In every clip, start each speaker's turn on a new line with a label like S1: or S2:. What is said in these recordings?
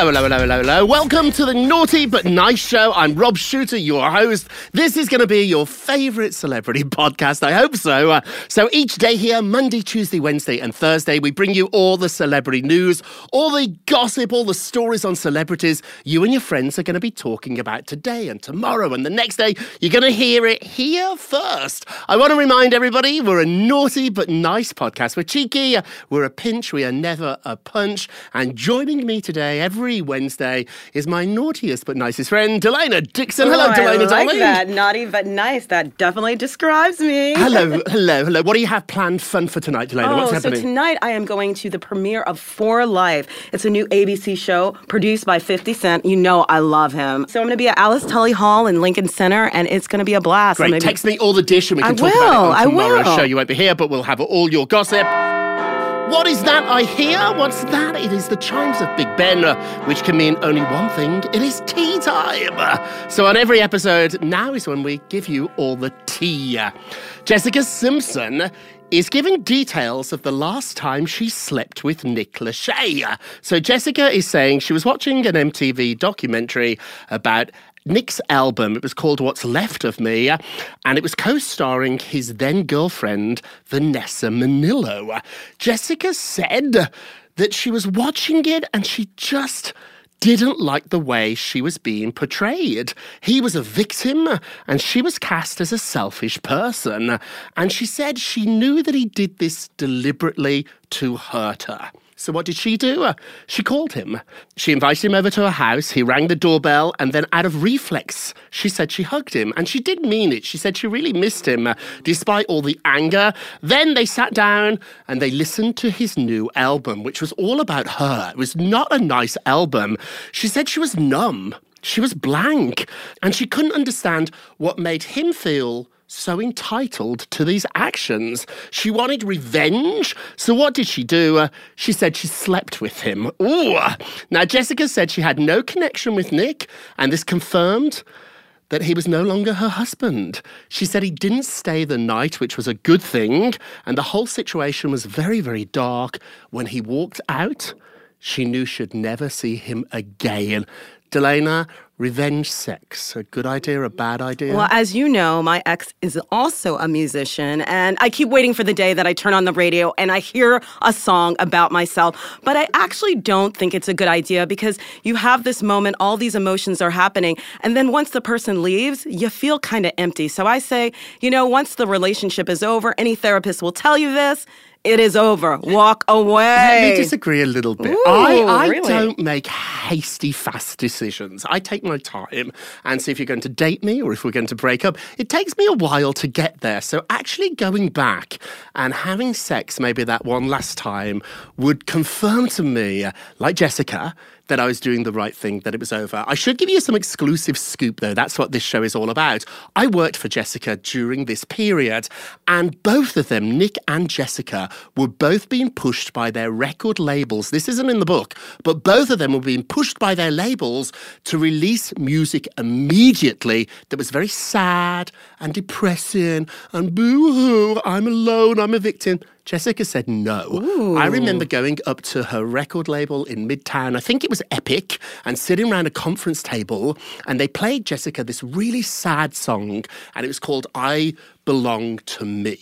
S1: Hello, hello, hello, hello, hello. Welcome to the Naughty But Nice Show. I'm Rob Shooter, your host. This is going to be your favourite celebrity podcast. I hope so. Uh, so each day here, Monday, Tuesday, Wednesday, and Thursday, we bring you all the celebrity news, all the gossip, all the stories on celebrities you and your friends are going to be talking about today and tomorrow and the next day. You're going to hear it here first. I want to remind everybody we're a naughty but nice podcast. We're cheeky, we're a pinch, we are never a punch. And joining me today, every Wednesday, is my naughtiest but nicest friend, Delana Dixon. Hello,
S2: Oh,
S1: Delana,
S2: I like
S1: darling.
S2: that. Naughty but nice. That definitely describes me.
S1: Hello, hello, hello. What do you have planned fun for tonight, Delana?
S2: Oh,
S1: What's
S2: so
S1: happening?
S2: tonight I am going to the premiere of For Life. It's a new ABC show produced by 50 Cent. You know I love him. So I'm going to be at Alice Tully Hall in Lincoln Center, and it's going to be a blast.
S1: Great.
S2: gonna be-
S1: Text me all the dish and we can
S2: I
S1: talk
S2: will,
S1: about it
S2: I
S1: on tomorrow's
S2: will.
S1: show. You won't be here, but we'll have all your gossip. What is that I hear? What's that? It is the chimes of Big Ben, uh, which can mean only one thing. It is tea time. So on every episode, now is when we give you all the tea. Jessica Simpson is giving details of the last time she slept with Nick Lachey. So Jessica is saying she was watching an MTV documentary about Nick's album. It was called What's Left of Me, and it was co starring his then girlfriend, Vanessa Minnillo. Jessica said that she was watching it and she just didn't like the way she was being portrayed. He was a victim and she was cast as a selfish person. And she said she knew that he did this deliberately to hurt her. So what did she do? Uh, She called him. She invited him over to her house. He rang the doorbell, and then out of reflex, she said she hugged him. And she did mean it. She said she really missed him, uh, despite all the anger. Then they sat down and they listened to his new album, which was all about her. It was not a nice album. She said she was numb. She was blank. And she couldn't understand what made him feel so entitled to these actions. She wanted revenge. So what did she do? Uh, she said she slept with him. Ooh. Now Jessica said she had no connection with Nick, and this confirmed that he was no longer her husband. She said he didn't stay the night, which was a good thing, and the whole situation was very, very dark. When he walked out, she knew she'd never see him again. Delana, Revenge sex. A good idea, a bad idea?
S2: Well, as you know, my ex is also a musician, and I keep waiting for the day that I turn on the radio and I hear a song about myself. But I actually don't think it's a good idea because you have this moment, all these emotions are happening, and then once the person leaves, you feel kind of empty. So I say, you know, once the relationship is over, any therapist will tell you this. It is over. Walk away.
S1: Let me disagree a little bit.
S2: Ooh,
S1: I, I
S2: really?
S1: don't make hasty, fast decisions. I take my time and see if you're going to date me or if we're going to break up. It takes me a while to get there. So actually going back and having sex maybe that one last time would confirm to me, like Jessica, that I was doing the right thing, that it was over. I should give you some exclusive scoop, though. That's what this show is all about. I worked for Jessica during this period, and both of them, Nick and Jessica, were both being pushed by their record labels. This isn't in the book, but both of them were being pushed by their labels to release music immediately that was very sad and depressing and boo hoo, I'm alone, I'm a victim. Jessica said no. I remember going up to her record label in Midtown, I think it was Epic, and sitting around a conference table, and they played Jessica this really sad song, and it was called I Belong to Me.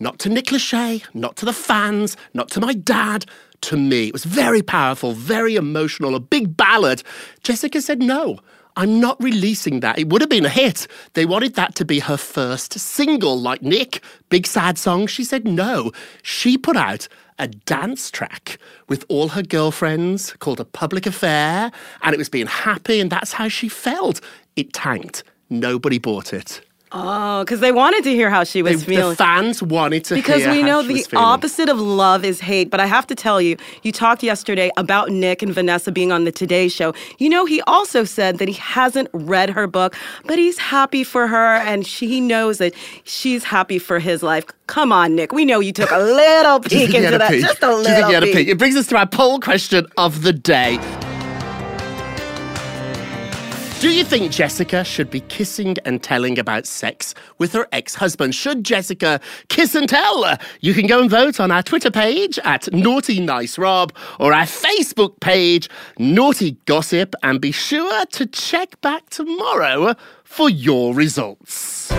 S1: Not to Nick Lachey, not to the fans, not to my dad, to me. It was very powerful, very emotional, a big ballad. Jessica said no. I'm not releasing that. It would have been a hit. They wanted that to be her first single, like Nick, big sad song. She said no. She put out a dance track with all her girlfriends called A Public Affair, and it was being happy, and that's how she felt. It tanked. Nobody bought it.
S2: Oh, because they wanted to hear how she was
S1: They-
S2: feeling.
S1: the fans wanted to
S2: because we know the opposite of love is hate. But I have to tell you, you talked yesterday about Nick and Vanessa being on the Today Show. You know, he also said that he hasn't read her book, but he's happy for her and she, he knows that she's happy for his life. Come on, Nick. We know you took a little peek into that.
S1: peek?
S2: Just a little
S1: think he had a
S2: peek.
S1: peek? It brings us to our poll question of the day. Do you think Jessica should be kissing and telling about sex with her ex husband? Should Jessica kiss and tell? You can go and vote on our Twitter page at Naughty Nice Rob or our Facebook page, Naughty Gossip, and be sure to check back tomorrow for your results.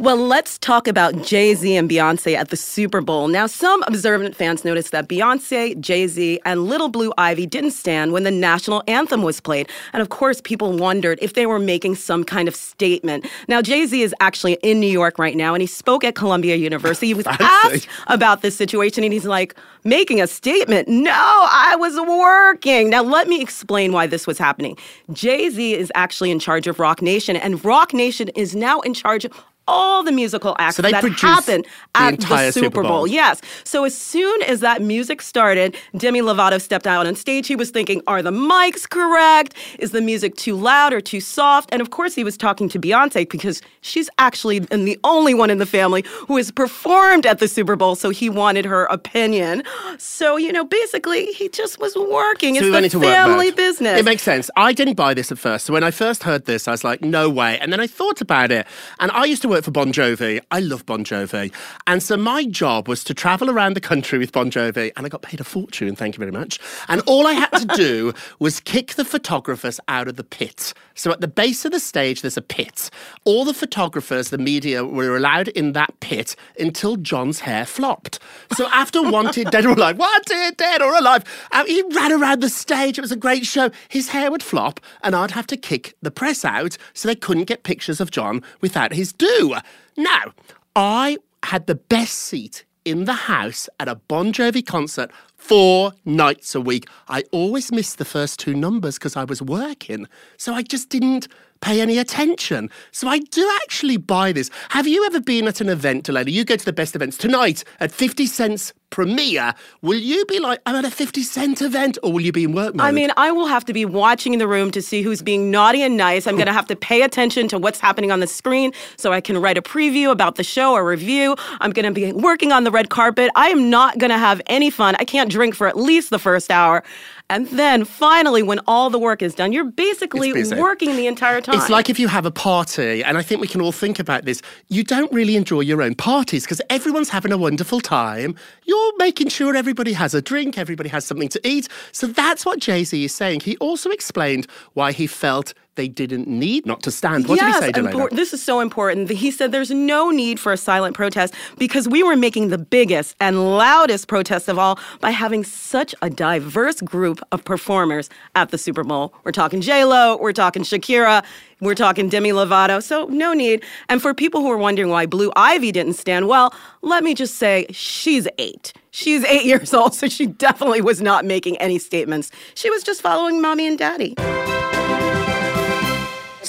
S2: Well, let's talk about Jay Z and Beyonce at the Super Bowl. Now, some observant fans noticed that Beyonce, Jay Z, and Little Blue Ivy didn't stand when the national anthem was played. And of course, people wondered if they were making some kind of statement. Now, Jay Z is actually in New York right now, and he spoke at Columbia University. He was asked about this situation, and he's like, making a statement. No, I was working. Now, let me explain why this was happening. Jay Z is actually in charge of Roc Nation, and Roc Nation is now in charge of all the musical acts
S1: So
S2: that
S1: produce
S2: happen
S1: the
S2: at the Super
S1: Super
S2: Bowl.
S1: Bowl.
S2: Yes. So as soon as that music started, Demi Lovato stepped out on stage. He was thinking, are the mics correct? Is the music too loud or too soft? And of course, he was talking to Beyonce because she's actually the only one in the family who has performed at the Super Bowl. So he wanted her opinion. So, you know, basically, he just was working.
S1: So
S2: it's the family business.
S1: It makes sense. I didn't buy this at first. So when I first heard this, I was like, no way. And then I thought about it. And I used to work for Bon Jovi. I love Bon Jovi. And so my job was to travel around the country with Bon Jovi. And I got paid a fortune. Thank you very much. And all I had to do was kick the photographers out of the pit. So at the base of the stage, there's a pit. All the photographers, the media, were allowed in that pit until John's hair flopped. So after Wanted, Dead or Alive, Wanted, Dead or Alive, uh, he ran around the stage. It was a great show. His hair would flop, and I'd have to kick the press out so they couldn't get pictures of John without his do. Now, I had the best seat in the house at a Bon Jovi concert four nights a week. I always missed the first two numbers because I was working. So I just didn't pay any attention. So I do actually buy this. Have you ever been at an event, Delaney? You go to the best events tonight at 50 cents premiere. Will you be like, I'm at a 50 cent event, or will you be in work mode?
S2: I mean, I will have to be watching in the room to see who's being naughty and nice. I'm going to have to pay attention to what's happening on the screen so I can write a preview about the show or review. I'm going to be working on the red carpet. I am not going to have any fun. I can't drink for at least the first hour. And then finally, when all the work is done, you're basically working the entire time.
S1: It's like if you have a party, and I think we can all think about this. You don't really enjoy your own parties because everyone's having a wonderful time. You're you're making sure everybody has a drink, everybody has something to eat. So that's what Jay Z is saying. He also explained why he felt they didn't need not to stand. What
S2: yes,
S1: did he say,
S2: impor- this is so important. He said there's no need for a silent protest because we were making the biggest and loudest protest of all by having such a diverse group of performers at the Super Bowl. We're talking J Lo, we're talking Shakira, we're talking Demi Lovato. So no need. And for people who are wondering why Blue Ivy didn't stand, well, let me just say she's eight. She's eight years old, so she definitely was not making any statements. She was just following mommy and daddy.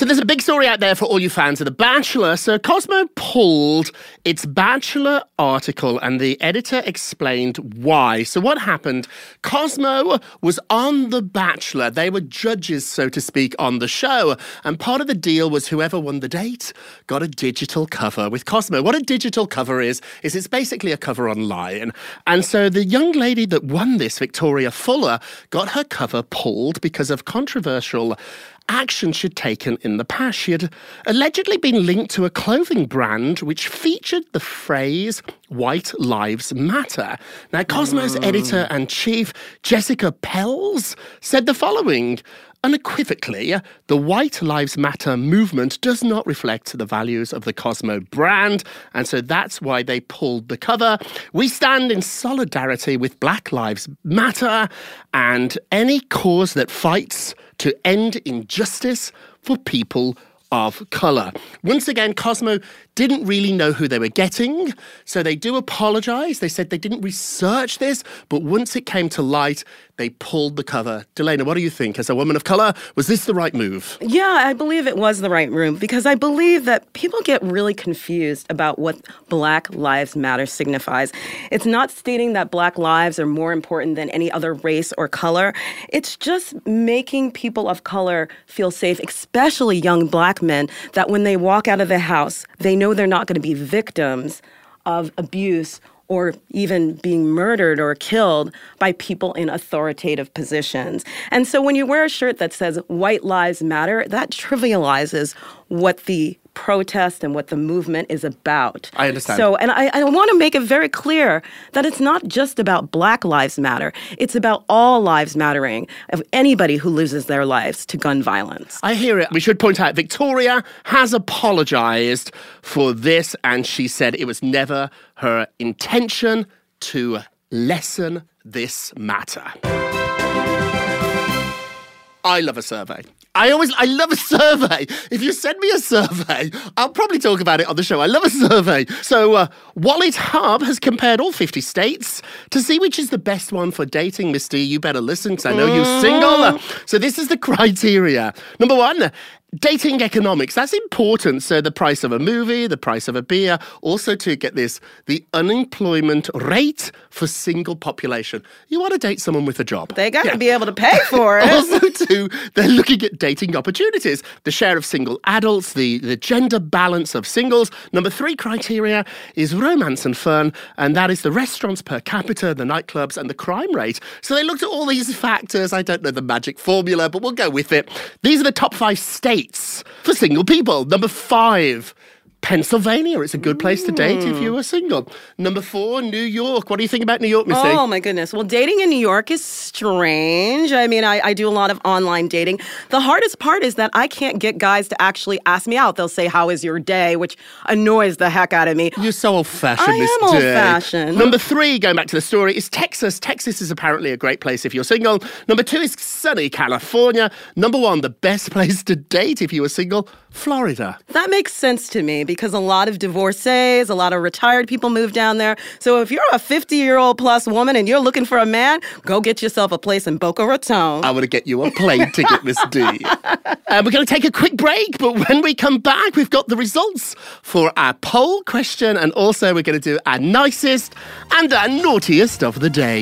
S1: So there's a big story out there for all you fans of The Bachelor. So Cosmo pulled its Bachelor article and the editor explained why. So what happened? Cosmo was on The Bachelor. They were judges, so to speak, on the show. And part of the deal was whoever won the date got a digital cover with Cosmo. What a digital cover is, is it's basically a cover online. And so the young lady that won this, Victoria Fuller, got her cover pulled because of controversial action she'd taken in the past. She had allegedly been linked to a clothing brand which featured the phrase White Lives Matter. Now, Cosmo's mm. editor and chief, Jessica Pels, said the following. Unequivocally, the White Lives Matter movement does not reflect the values of the Cosmo brand, and so that's why they pulled the cover. We stand in solidarity with Black Lives Matter and any cause that fights to end injustice for people of colour. Once again, Cosmo didn't really know who they were getting, so they do apologise. They said they didn't research this, but once it came to light, they pulled the cover. Delana, what do you think? As a woman of colour, was this the right move?
S2: Yeah, I believe it was the right move because I believe that people get really confused about what Black Lives Matter signifies. It's not stating that Black lives are more important than any other race or color. It's just making people of color feel safe, especially young black men, that when they walk out of the house, they know they're not going to be victims of abuse or even being murdered or killed by people in authoritative positions. And so when you wear a shirt that says white lives matter, that trivializes what the protest and what the movement is about.
S1: I understand.
S2: So, and I, I want to make it very clear that it's not just about Black Lives Matter. It's about all lives mattering of anybody who loses their lives to gun violence.
S1: I hear it. We should point out Victoria has apologised for this, and she said it was never her intention to lessen this matter. I love a survey. I always, I love a survey. If you send me a survey, I'll probably talk about it on the show. I love a survey. So, uh, Wallet Hub has compared all 50 states to see which is the best one for dating. Mister. you better listen because I know you're single. So, this is the criteria. Number one, dating economics. That's important. So, the price of a movie, the price of a beer, also to get this, the unemployment rate for single population. You want to date someone with a job.
S2: They got
S1: Yeah.
S2: to be able to pay for it.
S1: Also, too, they're looking at dating opportunities, the share of single adults, the, the gender balance of singles. Number three criteria is romance and fun, and that is the restaurants per capita, the nightclubs, and the crime rate. So they looked at all these factors. I don't know the magic formula, but we'll go with it. These are the top five states for single people. Number five. Pennsylvania. It's a good place to date if mm. you are single. Number four, New York. What do you think about New York, Missy?
S2: Oh my goodness. Well, dating in New York is strange. I mean, I, I do a lot of online dating. The hardest part is that I can't get guys to actually ask me out. They'll say, How is your day? which annoys the heck out of me.
S1: You're so old fashioned,
S2: I
S1: Miss
S2: am old-fashioned.
S1: Number three, going back to the story, is Texas. Texas is apparently a great place if you're single. Number two is sunny California. Number one, the best place to date if you are single, Florida.
S2: That makes sense to me because a lot of divorcees, a lot of retired people move down there. So if you're a 50 year old plus woman and you're looking for a man, go get yourself a place in Boca Raton.
S1: I want to get you a plane ticket, Miss D. Uh, we're going to take a quick break, but when we come back, we've got the results for our poll question, and also we're going to do our nicest and our naughtiest of the day.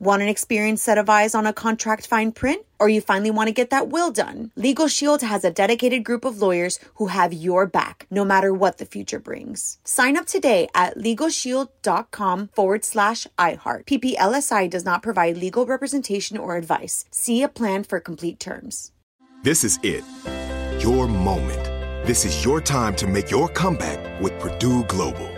S3: Want an experienced set of eyes on a contract fine print? Or you finally want to get that will done? Legal Shield has a dedicated group of lawyers who have your back, no matter what the future brings. Sign up today at LegalShield.com forward slash iHeart. PPLSI does not provide legal representation or advice. See a plan for complete terms.
S4: This is it. Your moment. This is your time to make your comeback with Purdue Global.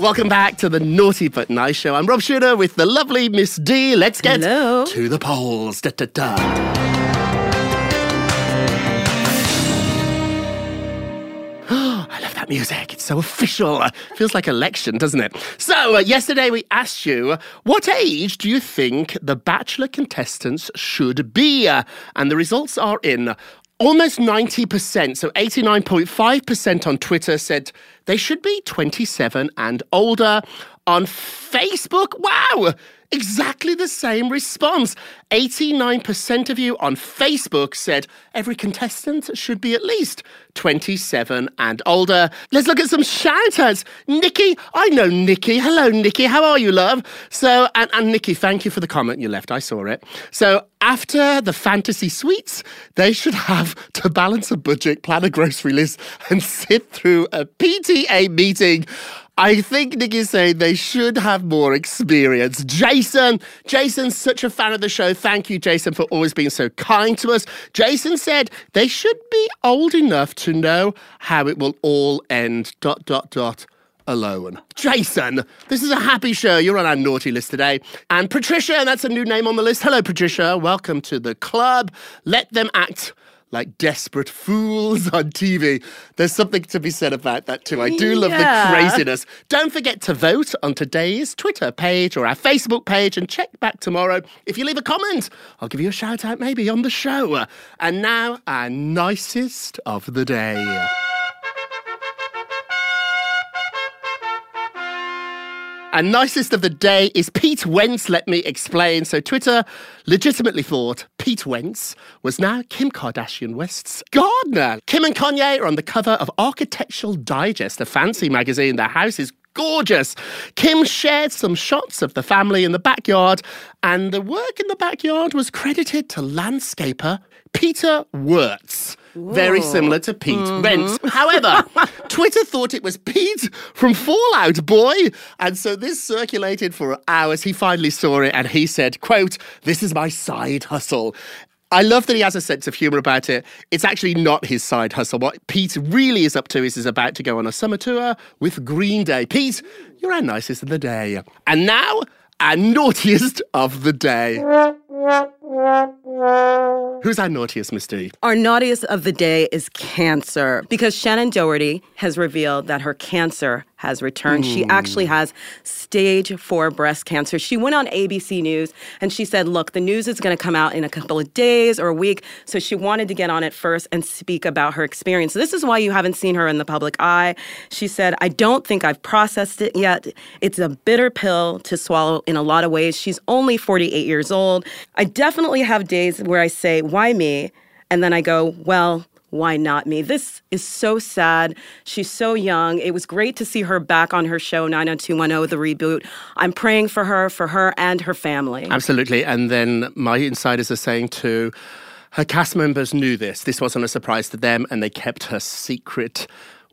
S1: Welcome back to the Naughty But Nice Show. I'm Rob Shooter with the lovely Miss D. Let's get
S2: Hello.
S1: to the polls. Da, da, da. I love that music. It's so official. Feels like election, doesn't it? So, uh, yesterday we asked you, what age do you think the Bachelor contestants should be? Uh, and the results are in. Almost 90%, so 89.5% on Twitter said they should be 27 and older. On Facebook, wow, exactly the same response. 89% of you on Facebook said every contestant should be at least 27 and older. Let's look at some shout outs. Nikki, I know Nikki. Hello, Nikki. How are you, love? So, and, and Nikki, thank you for the comment you left. I saw it. So, after the fantasy suites, they should have to balance a budget, plan a grocery list, and sit through a PTA meeting. I think Nikki's saying they should have more experience. Jason, Jason's such a fan of the show. Thank you, Jason, for always being so kind to us. Jason said they should be old enough to know how it will all end. Dot, dot, dot alone. Jason, this is a happy show. You're on our naughty list today. And Patricia, and that's a new name on the list. Hello, Patricia. Welcome to the club. Let them act like desperate fools on TV. There's something to be said about that too. I do love
S2: Yeah.
S1: the craziness. Don't forget to vote on today's Twitter page or our Facebook page and check back tomorrow. If you leave a comment, I'll give you a shout out maybe on the show. And now, our nicest of the day. And nicest of the day is Pete Wentz. Let me explain. So, Twitter legitimately thought Pete Wentz was now Kim Kardashian West's gardener. Kim and Kanye are on the cover of Architectural Digest, a fancy magazine. Their house is gorgeous. Kim shared some shots of the family in the backyard, and the work in the backyard was credited to landscaper Peter Wirtz. Very similar to Pete mm-hmm. Wentz. However, Twitter thought it was Pete from Fall Out Boy, and so this circulated for hours. He finally saw it and he said, quote, this is my side hustle. I love that he has a sense of humour about it. It's actually not his side hustle. What Pete really is up to is he's about to go on a summer tour with Green Day. Pete, you're our nicest of the day. And now, our naughtiest of the day. Who's our naughtiest, Miss D?
S2: Our naughtiest of the day is cancer because Shannen Doherty has revealed that her cancer has returned. She hmm. actually has stage four breast cancer. She went on ABC News and she said, Look, the news is going to come out in a couple of days or a week. So she wanted to get on it first and speak about her experience. So This is why you haven't seen her in the public eye. She said, I don't think I've processed it yet. It's a bitter pill to swallow in a lot of ways. She's only 48 years old. I definitely have days where I say, Why me? And then I go, Well, why not me? This is so sad. She's so young. It was great to see her back on her show, 90210, the reboot. I'm praying for her, for her and her family.
S1: Absolutely. And then my insiders are saying too, her cast members knew this. This wasn't a surprise to them, and they kept her secret.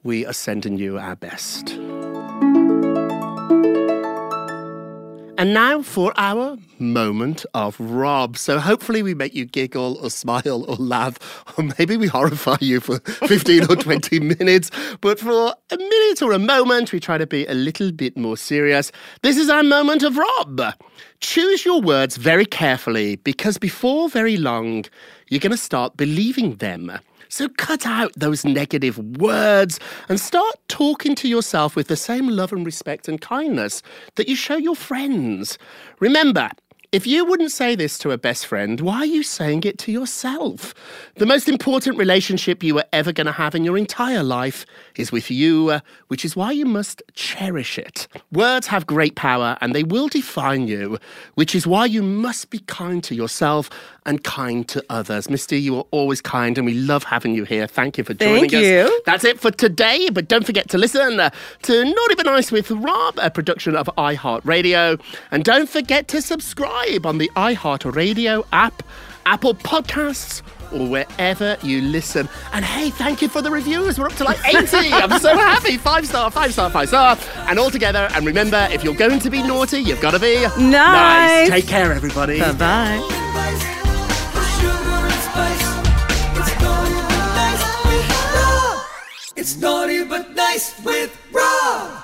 S1: We are sending you our best. And now for our moment of Rob. So hopefully we make you giggle or smile or laugh, or maybe we horrify you for 15 or 20 minutes. But for a minute or a moment, we try to be a little bit more serious. This is our moment of Rob. Choose your words very carefully because before very long, you're going to start believing them. So cut out those negative words and start talking to yourself with the same love and respect and kindness that you show your friends. Remember, if you wouldn't say this to a best friend, why are you saying it to yourself? The most important relationship you are ever going to have in your entire life is with you, uh, which is why you must cherish it. Words have great power and they will define you, which is why you must be kind to yourself and kind to others. Misty, you are always kind and we love having you here. Thank you for joining
S2: Thank
S1: us.
S2: you.
S1: That's it for today, but don't forget to listen uh, to Naughty But Nice with Rob, a production of iHeartRadio. And don't forget to subscribe on the iHeartRadio app, Apple Podcasts, or wherever you listen. And hey, thank you for the reviews. We're up to like 80. I'm so happy. Five star, five star, five star. And all together. And remember, if you're going to be naughty, you've got to be
S2: Nice.
S1: Take care, everybody.
S2: Bye bye.
S5: It's naughty but nice with Rob.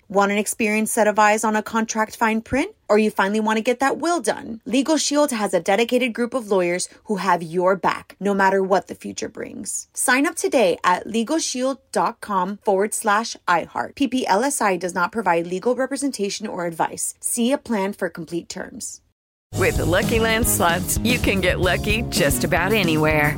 S3: Want an experienced set of eyes on a contract fine print? Or you finally want to get that will done? Legal Shield has a dedicated group of lawyers who have your back, no matter what the future brings. Sign up today at LegalShield.com forward slash iHeart. PPLSI does not provide legal representation or advice. See a plan for complete terms.
S6: With the Lucky Land slots, you can get lucky just about anywhere.